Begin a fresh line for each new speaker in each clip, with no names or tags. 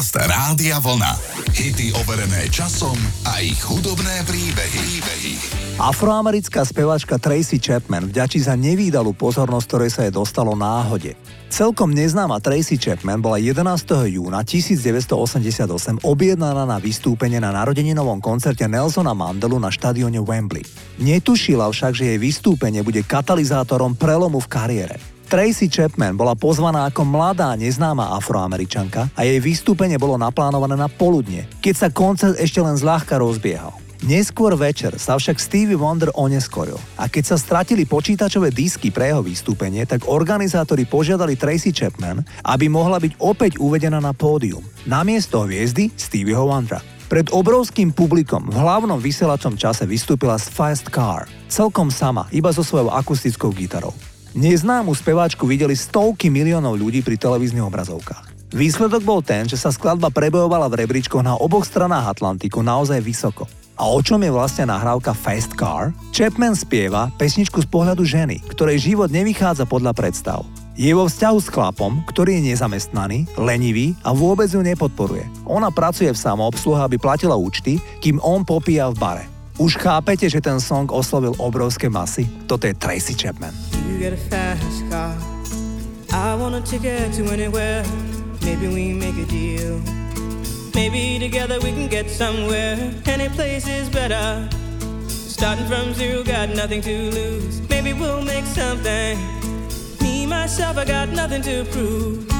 Podcast Rádia Vlna. Hity overené časom a ich hudobné príbehy. príbehy.
Afroamerická spevačka Tracy Chapman vďačí za nevýdalú pozornosť, ktorej sa jej dostalo náhode. Celkom neznáma Tracy Chapman bola 11. júna 1988 objednaná na vystúpenie na narodeninovom koncerte Nelsona Mandelu na štadióne Wembley. Netušila však, že jej vystúpenie bude katalizátorom prelomu v kariére. Tracy Chapman bola pozvaná ako mladá neznáma afroameričanka a jej vystúpenie bolo naplánované na poludne, keď sa koncert ešte len zľahka rozbiehal. Neskôr večer sa však Stevie Wonder oneskoril a keď sa stratili počítačové disky pre jeho vystúpenie, tak organizátori požiadali Tracy Chapman, aby mohla byť opäť uvedená na pódium. Namiesto hviezdy Stevieho Wondera. Pred obrovským publikom v hlavnom vysielacom čase vystúpila z Fast Car, celkom sama, iba so svojou akustickou gitarou. Neznámu speváčku videli stovky miliónov ľudí pri televíznych obrazovkách. Výsledok bol ten, že sa skladba prebojovala v rebríčkoch na oboch stranách Atlantiku naozaj vysoko. A o čom je vlastne nahrávka Fast Car? Chapman spieva pesničku z pohľadu ženy, ktorej život nevychádza podľa predstav. Je vo vzťahu s chlapom, ktorý je nezamestnaný, lenivý a vôbec ju nepodporuje. Ona pracuje v samoobsluhe, aby platila účty, kým on popíja v bare. Už chápete, že ten song oslovil obrovské masy? Toto je Tracy Chapman. You get a fast car. I want a ticket to anywhere. Maybe we make a deal. Maybe together we can get somewhere. Any place is better. Starting from zero, got nothing to lose. Maybe we'll make something. Me, myself, I got nothing to prove.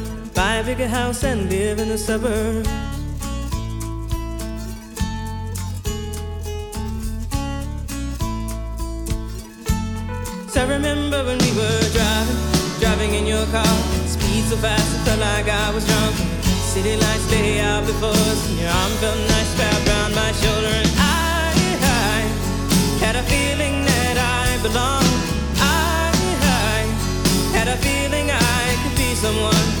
Buy a bigger house and live in the suburbs. So I remember when we were driving, driving in your car. Speed so fast, it felt like I was drunk. City lights lay out before us, and your arm felt nice wrapped around my shoulder. And I, I had a feeling that I belonged. I, I had a feeling I could be someone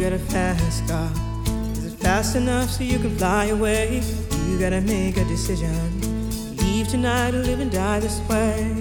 Got a fast car? Is it fast enough so you can fly away? You gotta make a decision. Leave tonight or live and die this way.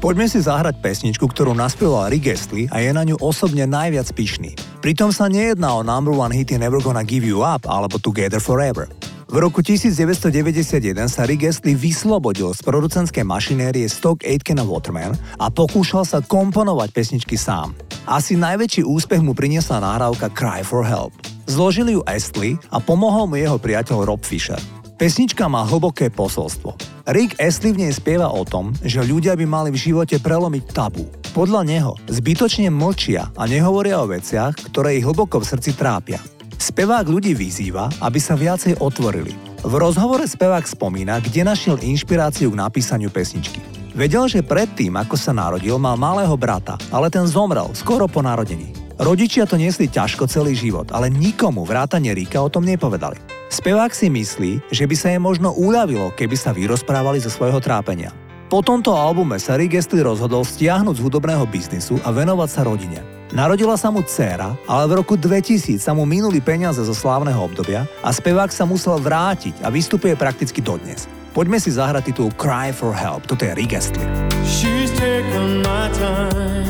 Poďme si zahrať pesničku, ktorú naspieval Rick Astley a je na ňu osobne najviac pyšný. Pritom sa nejedná o number one hity Never Gonna Give You Up alebo Together Forever. V roku 1991 sa Rick Astley vyslobodil z producentskej mašinérie Stock Aitken a Waterman a pokúšal sa komponovať pesničky sám. Asi najväčší úspech mu priniesla nahrávka Cry for Help. Zložili ju Astley a pomohol mu jeho priateľ Rob Fisher. Pesnička má hlboké posolstvo. Rick Astley v nej spieva o tom, že ľudia by mali v živote prelomiť tabu. Podľa neho zbytočne mlčia a nehovoria o veciach, ktoré ich hlboko v srdci trápia. Spevák ľudí vyzýva, aby sa viacej otvorili. V rozhovore spevák spomína, kde našiel inšpiráciu k napísaniu pesničky. Vedel, že predtým, ako sa narodil, mal malého brata, ale ten zomrel skoro po narodení. Rodičia to niesli ťažko celý život, ale nikomu vrátane Ríka o tom nepovedali. Spevák si myslí, že by sa jej možno uľavilo, keby sa vyrozprávali zo svojho trápenia. Po tomto albume sa Rick rozhodol stiahnuť z hudobného biznisu a venovať sa rodine. Narodila sa mu dcéra, ale v roku 2000 sa mu minuli peniaze zo slávneho obdobia a spevák sa musel vrátiť a vystupuje prakticky dodnes. Poďme si zahrať titul Cry for Help, toto je Rick. She's taken my time,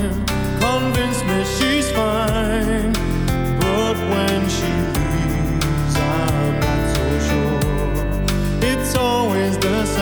esperança.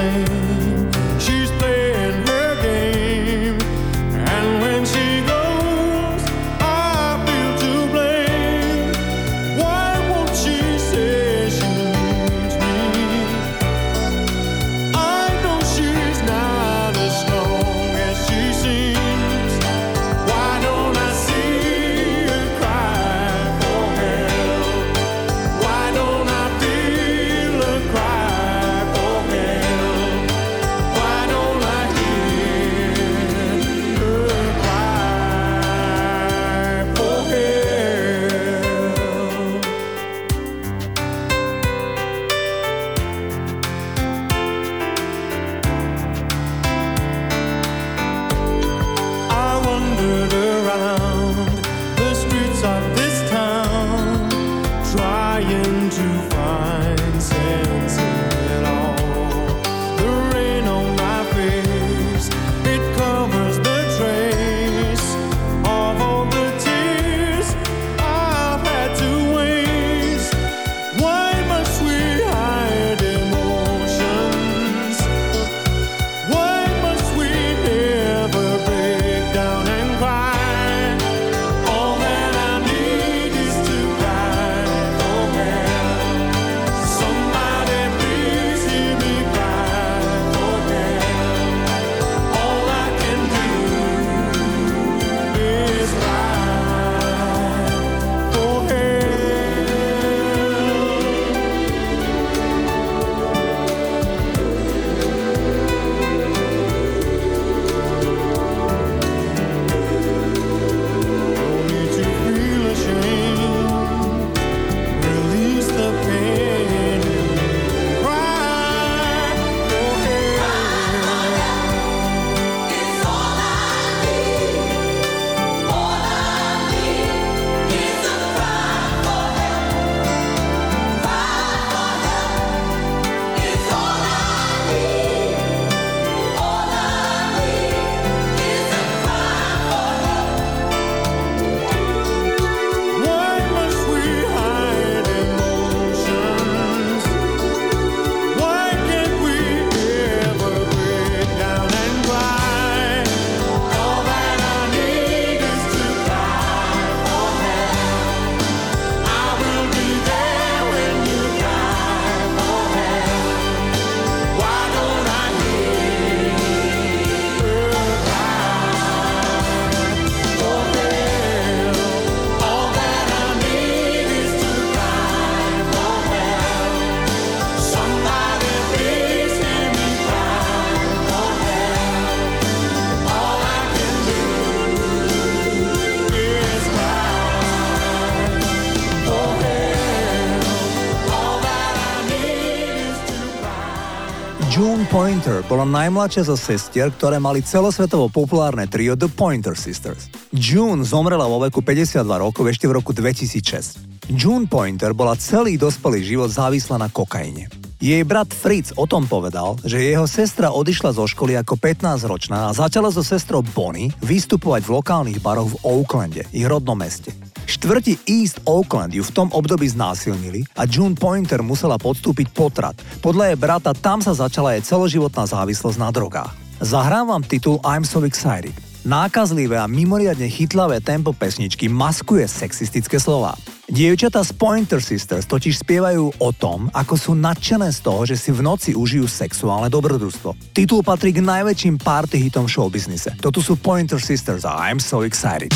Pointer bola najmladšia zo sestier, ktoré mali celosvetovo populárne trio The Pointer Sisters. June zomrela vo veku 52 rokov ešte v roku 2006. June Pointer bola celý dospelý život závislá na kokaine. Jej brat Fritz o tom povedal, že jeho sestra odišla zo školy ako 15-ročná a začala so sestrou Bonnie vystupovať v lokálnych baroch v Oaklande, ich rodnom meste. Štvrti East Oakland ju v tom období znásilnili a June Pointer musela podstúpiť potrat. Podľa jej brata tam sa začala jej celoživotná závislosť na drogách. Zahrám titul I'm So Excited. Nákazlivé a mimoriadne chytlavé tempo pesničky maskuje sexistické slova. Dievčatá z Pointer Sisters totiž spievajú o tom, ako sú nadšené z toho, že si v noci užijú sexuálne dobrodružstvo. Titul patrí k najväčším party hitom showbiznise. Toto sú Pointer Sisters a I'm so excited.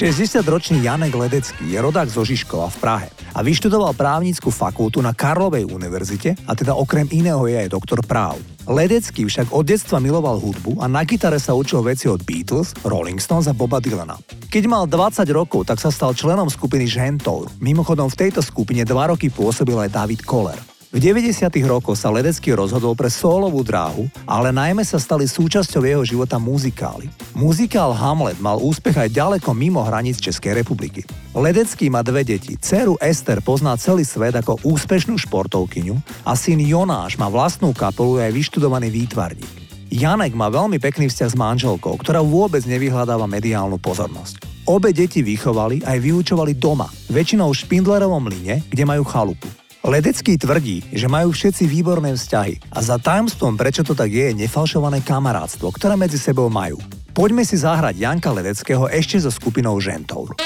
60-ročný Janek Ledecký je rodák zo Žižkova v Prahe a vyštudoval právnickú fakultu na Karlovej univerzite a teda okrem iného je aj doktor práv. Ledecký však od detstva miloval hudbu a na gitare sa učil veci od Beatles, Rolling Stones a Boba Dylana. Keď mal 20 rokov, tak sa stal členom skupiny Gentour. Mimochodom v tejto skupine dva roky pôsobil aj David Koller. V 90. rokoch sa Ledecký rozhodol pre solovú dráhu, ale najmä sa stali súčasťou jeho života muzikály. Muzikál Hamlet mal úspech aj ďaleko mimo hraníc Českej republiky. Ledecký má dve deti. Ceru Ester pozná celý svet ako úspešnú športovkyňu a syn Jonáš má vlastnú kapelu a je vyštudovaný výtvarník. Janek má veľmi pekný vzťah s manželkou, ktorá vôbec nevyhľadáva mediálnu pozornosť. Obe deti vychovali aj vyučovali doma, väčšinou v Špindlerovom line, kde majú chalupu. Ledecký tvrdí, že majú všetci výborné vzťahy a za tajomstvom, prečo to tak je, je nefalšované kamarátstvo, ktoré medzi sebou majú. Poďme si zahrať Janka Ledeckého ešte so skupinou Žentour.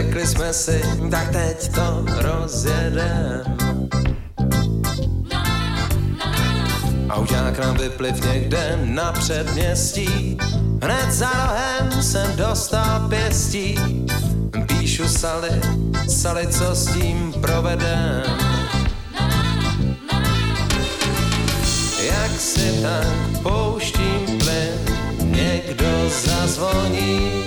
Řekli jsme si, tak teď to rozjedem. Auták nám vypliv někde na předměstí, hned za rohem jsem dostal pěstí. Píšu sali, sali, co s tím provedem. Jak si tak pouštím plyn, někdo zazvoní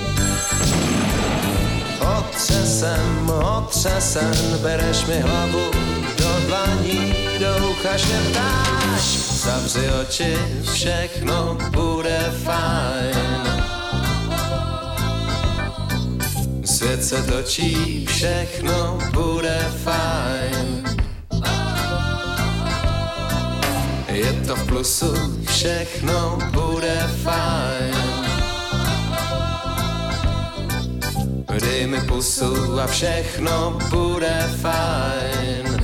Otřesem, otřesem, bereš mi hlavu do dlaní, do ucha šeptáš. Zavři oči, všechno bude fajn. Svět se točí, všechno bude fajn. Je to v plusu, všechno bude fajn. Dej mi pusu a všechno bude fajn.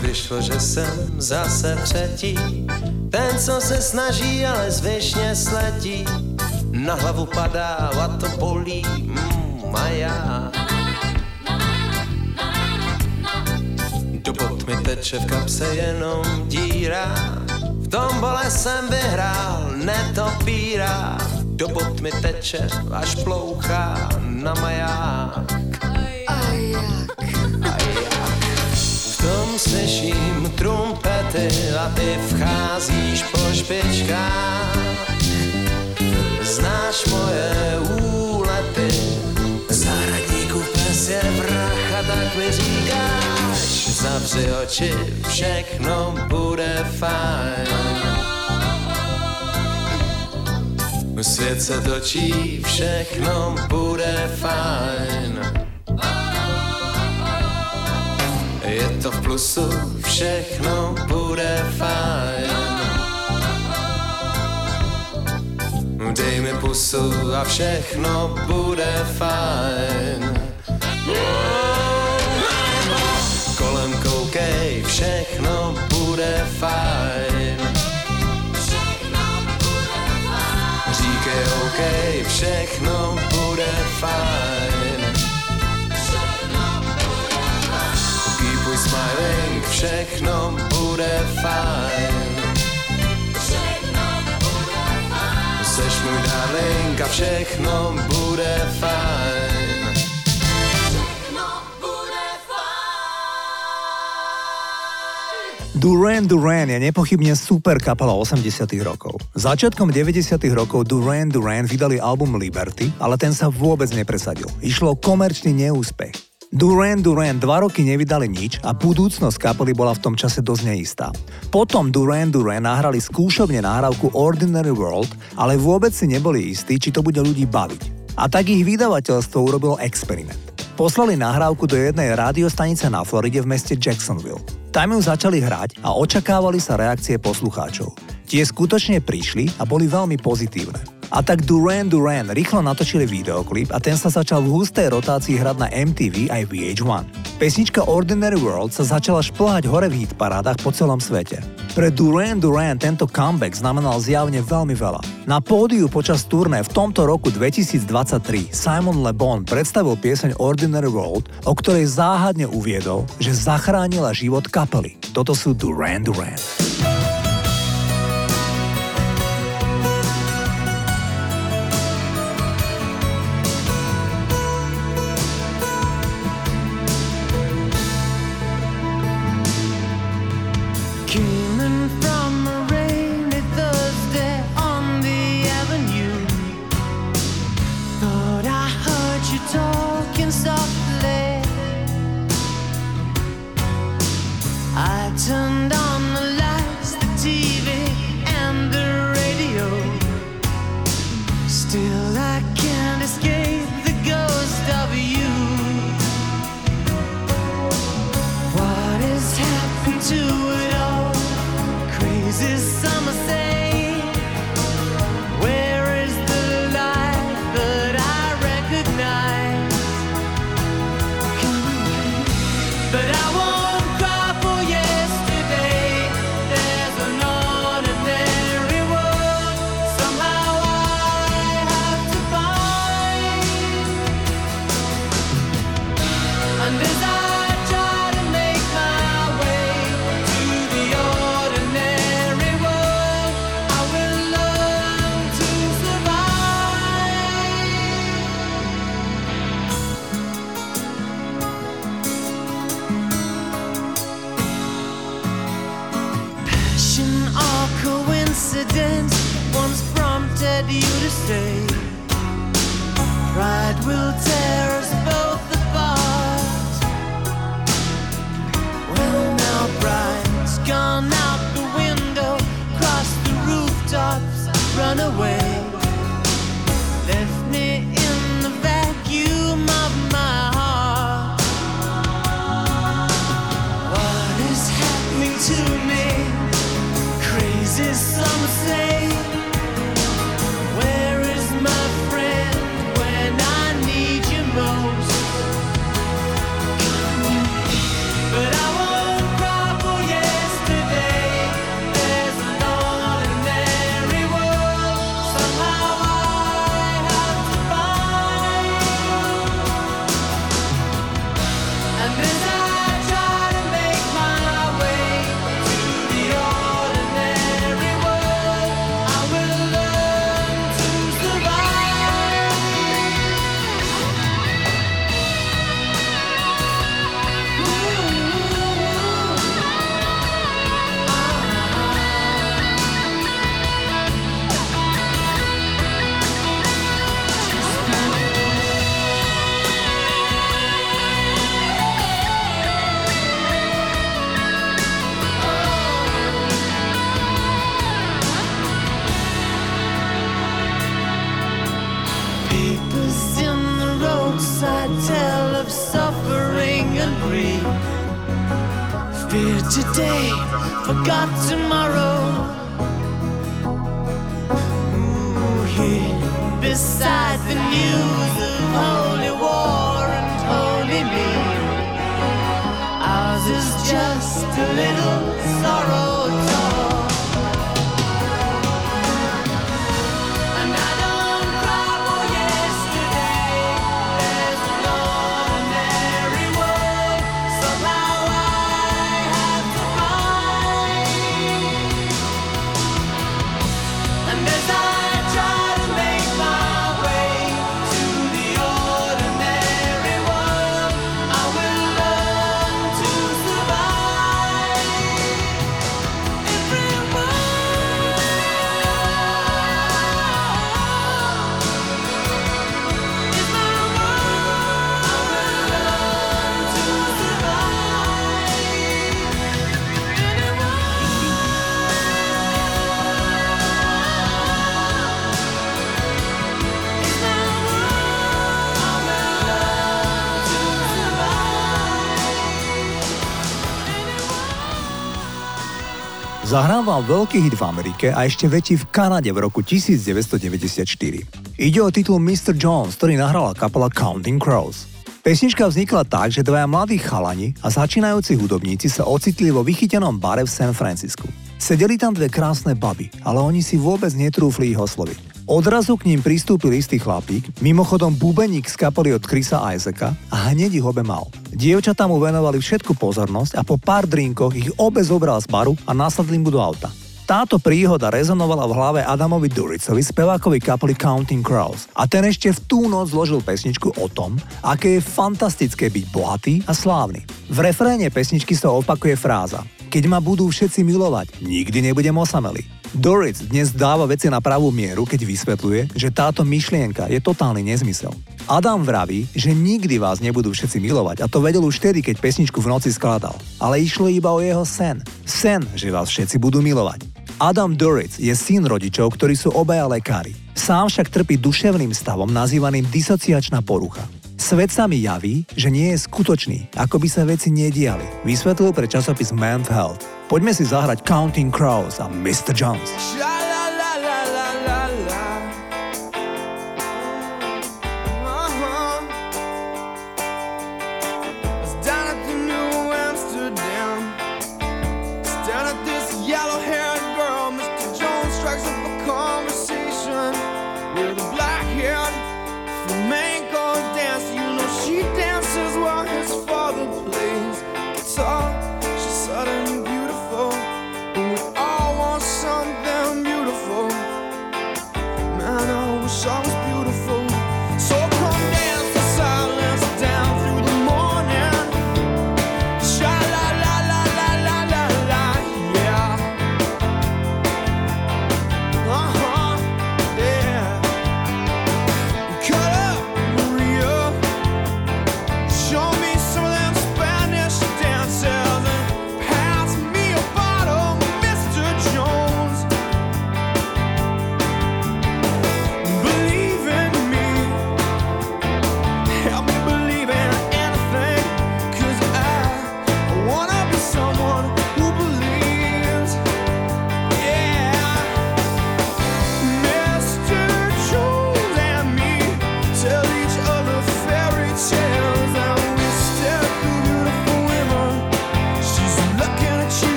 Vyšlo, že jsem zase třetí, ten, co se snaží, ale zvyšně sletí na hlavu padá a to bolí, mm, a já. Do bot mi teče v kapse jenom díra, v tom bole jsem vyhrál, netopíra. Do bot mi teče, až plouchá na maják. V tom slyším trumpety a ty vcházíš po špičkách znáš moje úlety. Zahradníku pes je vrach a tak mi říkáš, zavři oči, všechno bude fajn. Svět se točí, všechno bude fajn. Je to v plusu, všechno bude fajn. Dej mi pusu a všechno bude fajn. Kolem koukej, všechno bude fajn. Říkej OK, všechno bude fajn. Keep we smiling, všechno bude fajn. Seš můj darling a všechno bude fajn.
Duran Duran je nepochybne super kapela 80 rokov. Začiatkom 90 rokov Duran Duran vydali album Liberty, ale ten sa vôbec nepresadil. Išlo komerčný neúspech. Duran Duran dva roky nevydali nič a budúcnosť kapely bola v tom čase dosť neistá. Potom Duran Duran nahrali skúšobne nahrávku Ordinary World, ale vôbec si neboli istí, či to bude ľudí baviť. A tak ich vydavateľstvo urobilo experiment. Poslali nahrávku do jednej rádiostanice na Floride v meste Jacksonville. Tam ju začali hrať a očakávali sa reakcie poslucháčov. Tie skutočne prišli a boli veľmi pozitívne.
A tak Duran Duran rýchlo natočili videoklip a ten sa začal v hustej rotácii hrať na MTV aj VH1. Pesnička Ordinary World sa začala šplhať hore v hit parádach po celom svete. Pre Duran Duran tento comeback znamenal zjavne veľmi veľa. Na pódiu počas turné v tomto roku 2023 Simon Le Bon predstavil pieseň Ordinary World, o ktorej záhadne uviedol, že zachránila život kapely. Toto sú Duran Duran. wanted you to stay. Pride will tear us both apart. Well, now pride's gone out the window, crossed the rooftops, run away. disappeared today, forgot tomorrow. Ooh, here beside the new.
Zahrám vám veľký hit v Amerike a ešte väčší v Kanade v roku 1994. Ide o titul Mr. Jones, ktorý nahrala kapela Counting Crows. Pesnička vznikla tak, že dvaja mladí chalani a začínajúci hudobníci sa ocitli vo vychytenom bare v San Francisku. Sedeli tam dve krásne baby, ale oni si vôbec netrúfli ich osloviť. Odrazu k ním pristúpil istý chlapík, mimochodom bubeník z kapely od Chrisa Isaaca a hneď ich obe mal. Dievčatá mu venovali všetku pozornosť a po pár drinkoch ich obe zobral z baru a nasadli mu do auta. Táto príhoda rezonovala v hlave Adamovi Duricovi, spevákovi kapely Counting Crows. A ten ešte v tú noc zložil pesničku o tom, aké je fantastické byť bohatý a slávny. V refréne pesničky sa opakuje fráza Keď ma budú všetci milovať, nikdy nebudem osamelý. Doris dnes dáva veci na pravú mieru, keď vysvetľuje, že táto myšlienka je totálny nezmysel. Adam vraví, že nikdy vás nebudú všetci milovať a to vedel už vtedy, keď pesničku v noci skladal. Ale išlo iba o jeho sen. Sen, že vás všetci budú milovať. Adam Duritz je syn rodičov, ktorí sú obaja lekári. Sám však trpí duševným stavom nazývaným disociačná porucha. Svet sa mi javí, že nie je skutočný, ako by sa veci nediali, vysvetlil pre časopis Men's Health. Poďme si zahrať Counting Crows a Mr. Jones.
Dave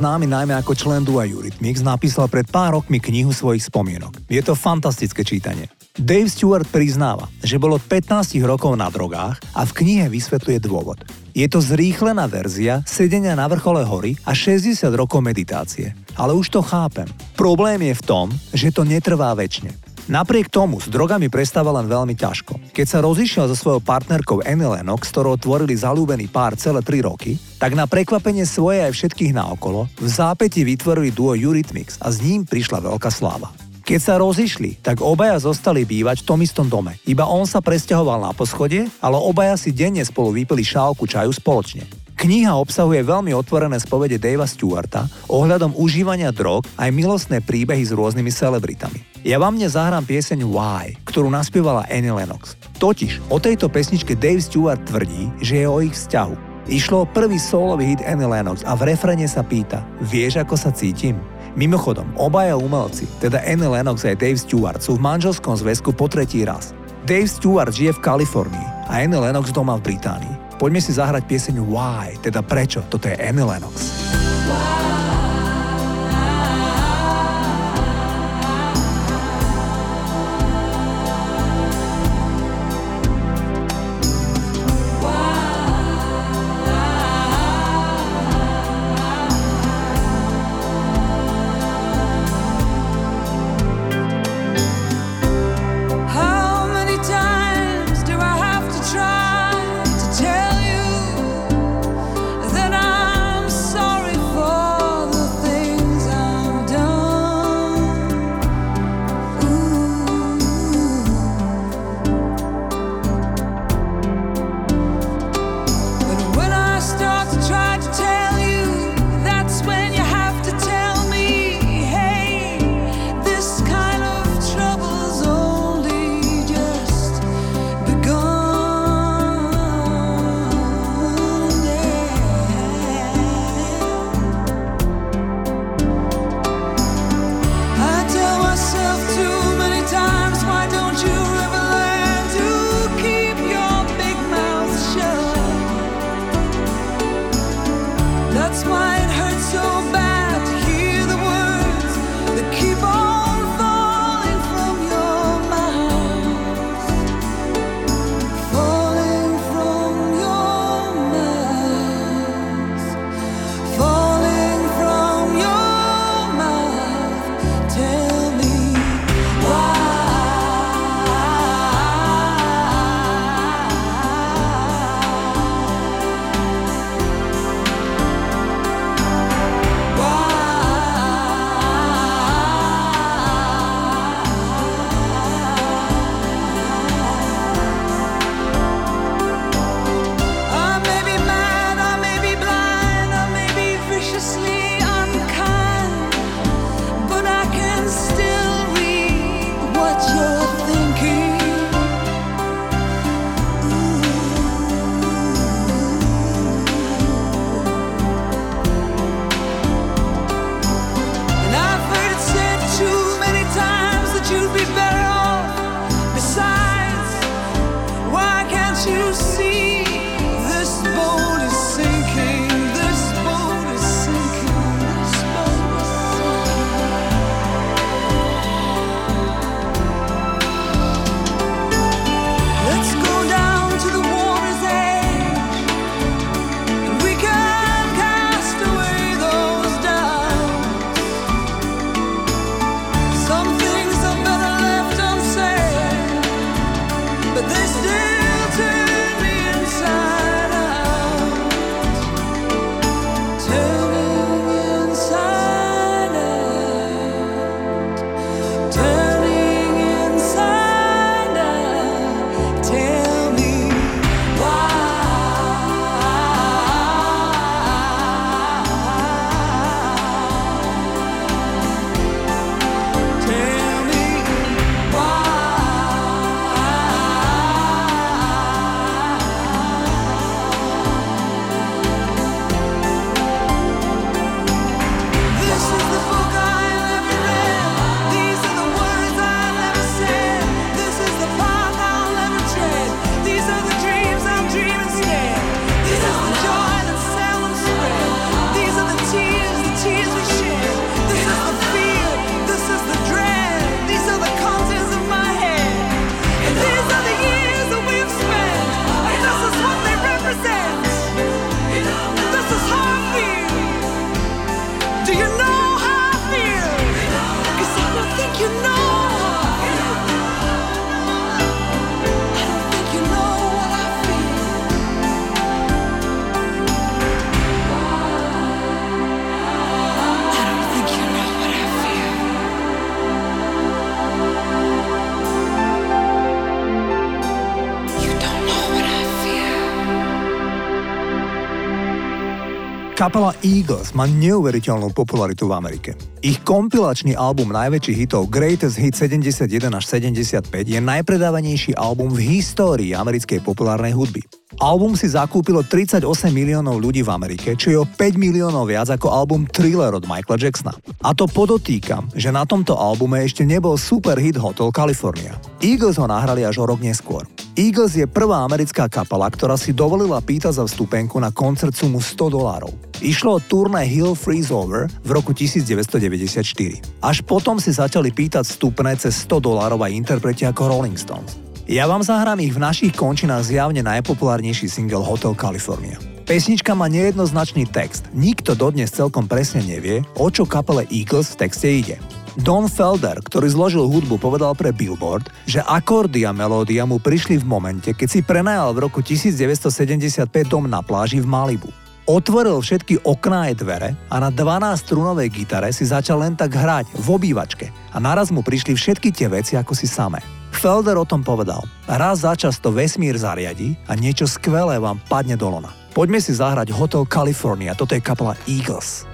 známy najmä ako člen dua Eurythmics, napísal pred pár rokmi knihu svojich spomienok. Je to fantastické čítanie. Dave Stewart priznáva, že bolo 15 rokov na drogách a v knihe vysvetľuje dôvod. Je to zrýchlená verzia sedenia na vrchole hory a 60 rokov meditácie. Ale už to chápem. Problém je v tom, že to netrvá väčšine. Napriek tomu s drogami prestáva len veľmi ťažko. Keď sa rozišiel so svojou partnerkou Annie Lennox, ktorou tvorili zalúbený pár celé 3 roky, tak na prekvapenie svoje aj všetkých naokolo v zápäti vytvorili duo Eurythmics a s ním prišla veľká sláva. Keď sa rozišli, tak obaja zostali bývať v tom istom dome. Iba on sa presťahoval na poschodie, ale obaja si denne spolu vypili šálku čaju spoločne. Kniha obsahuje veľmi otvorené spovede Davea Stewarta ohľadom užívania drog aj milostné príbehy s rôznymi celebritami. Ja vám dnes zahrám pieseň Why, ktorú naspievala Annie Lennox. Totiž o tejto pesničke Dave Stewart tvrdí, že je o ich vzťahu. Išlo o prvý solový hit Annie Lennox a v refrene sa pýta, vieš ako sa cítim? Mimochodom, obaja umelci, teda Annie Lennox a Dave Stewart, sú v manželskom zväzku po tretí raz. Dave Stewart žije v Kalifornii a Annie Lennox doma v Británii. Poďme si zahrať pieseň Why, teda prečo, toto je Annie Lennox.
for
Kapela Eagles má neuveriteľnú popularitu v Amerike. Ich kompilačný album najväčších hitov Greatest Hit 71 až 75 je najpredávanejší album v histórii americkej populárnej hudby. Album si zakúpilo 38 miliónov ľudí v Amerike, čo je o 5 miliónov viac ako album Thriller od Michaela Jacksona. A to podotýkam, že na tomto albume ešte nebol super hit Hotel California. Eagles ho nahrali až o rok neskôr. Eagles je prvá americká kapela, ktorá si dovolila pýtať za vstupenku na koncert sumu 100 dolárov. Išlo o turné Hill Freeze Over v roku 1994. Až potom si začali pýtať vstupné cez 100 dolárov aj interpreti ako Rolling Stones. Ja vám zahrám ich v našich končinách zjavne najpopulárnejší single Hotel California. Pesnička má nejednoznačný text, nikto dodnes celkom presne nevie, o čo kapele Eagles v texte ide. Don Felder, ktorý zložil hudbu, povedal pre Billboard, že akordy a melódia mu prišli v momente, keď si prenajal v roku 1975 dom na pláži v Malibu. Otvoril všetky okná aj dvere a na 12-strunovej gitare si začal len tak hrať v obývačke a naraz mu prišli všetky tie veci ako si samé. Felder o tom povedal, raz za čas to vesmír zariadi a niečo skvelé vám padne do lona. Poďme si zahrať Hotel California, toto je kapela Eagles.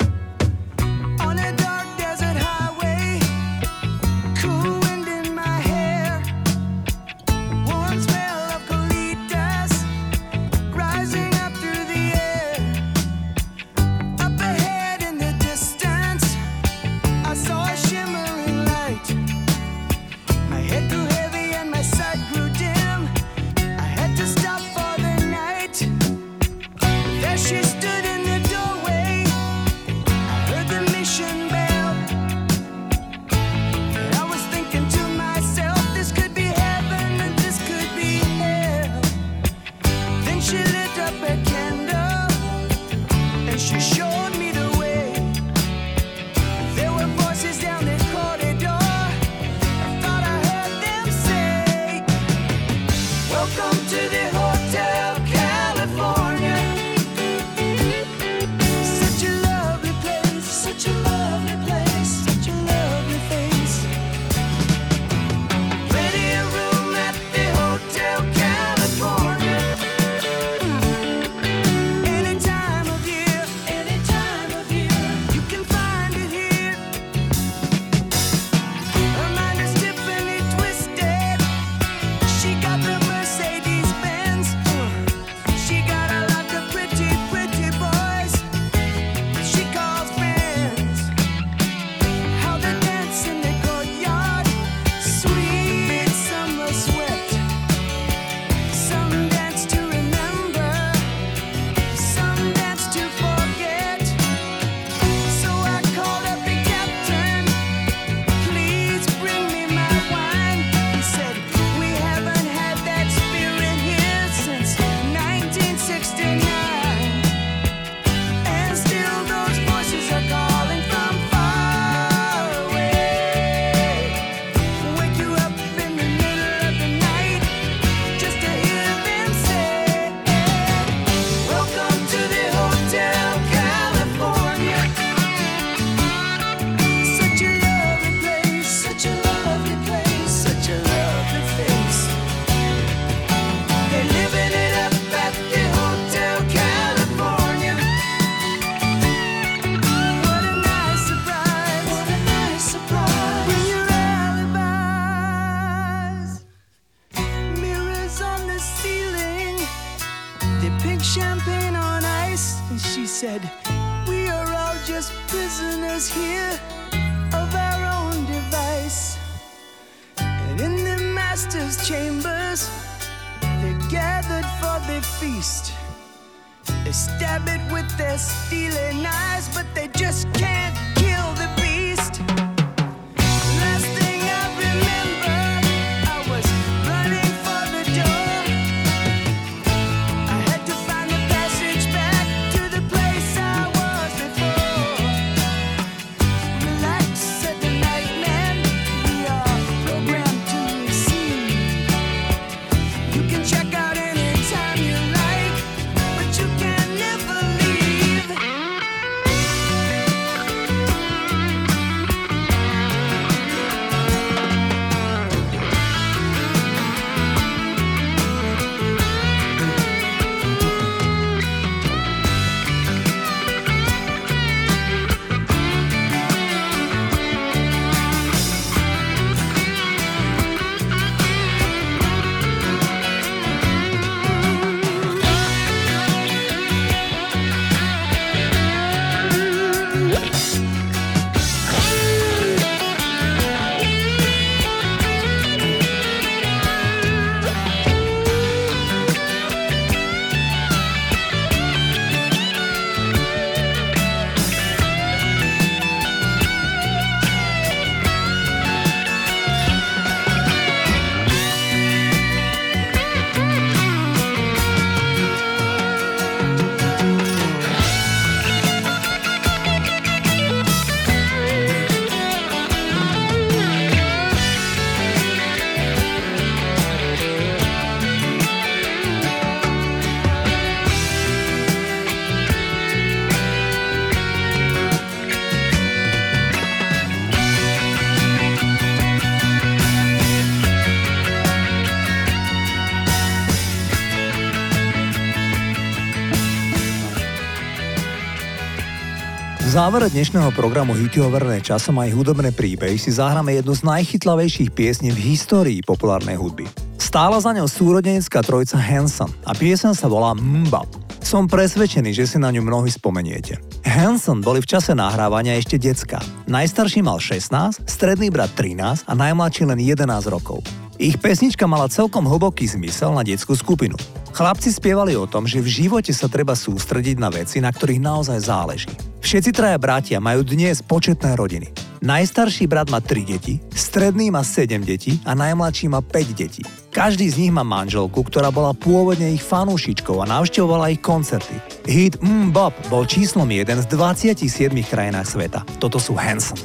Závere dnešného programu Hity overené časom aj hudobné príbehy si zahráme jednu z najchytlavejších piesní v histórii populárnej hudby. Stála za ňou súrodenecká trojca Hanson a piesen sa volá Mbap. Som presvedčený, že si na ňu mnohí spomeniete. Hanson boli v čase nahrávania ešte decka. Najstarší mal 16, stredný brat 13 a najmladší len 11 rokov. Ich pesnička mala celkom hlboký zmysel na detskú skupinu. Chlapci spievali o tom, že v živote sa treba sústrediť na veci, na ktorých naozaj záleží. Všetci traja bratia majú dnes početné rodiny. Najstarší brat má 3 deti, stredný má 7 detí a najmladší má 5 detí. Každý z nich má manželku, ktorá bola pôvodne ich fanúšičkou a navštevovala ich koncerty. Hit Mm Bob bol číslom 1 z 27 krajinách sveta. Toto sú Hanson.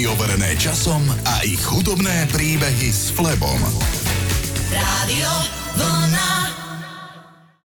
Hity overené časom a ich hudobné príbehy s Flebom. Rádio.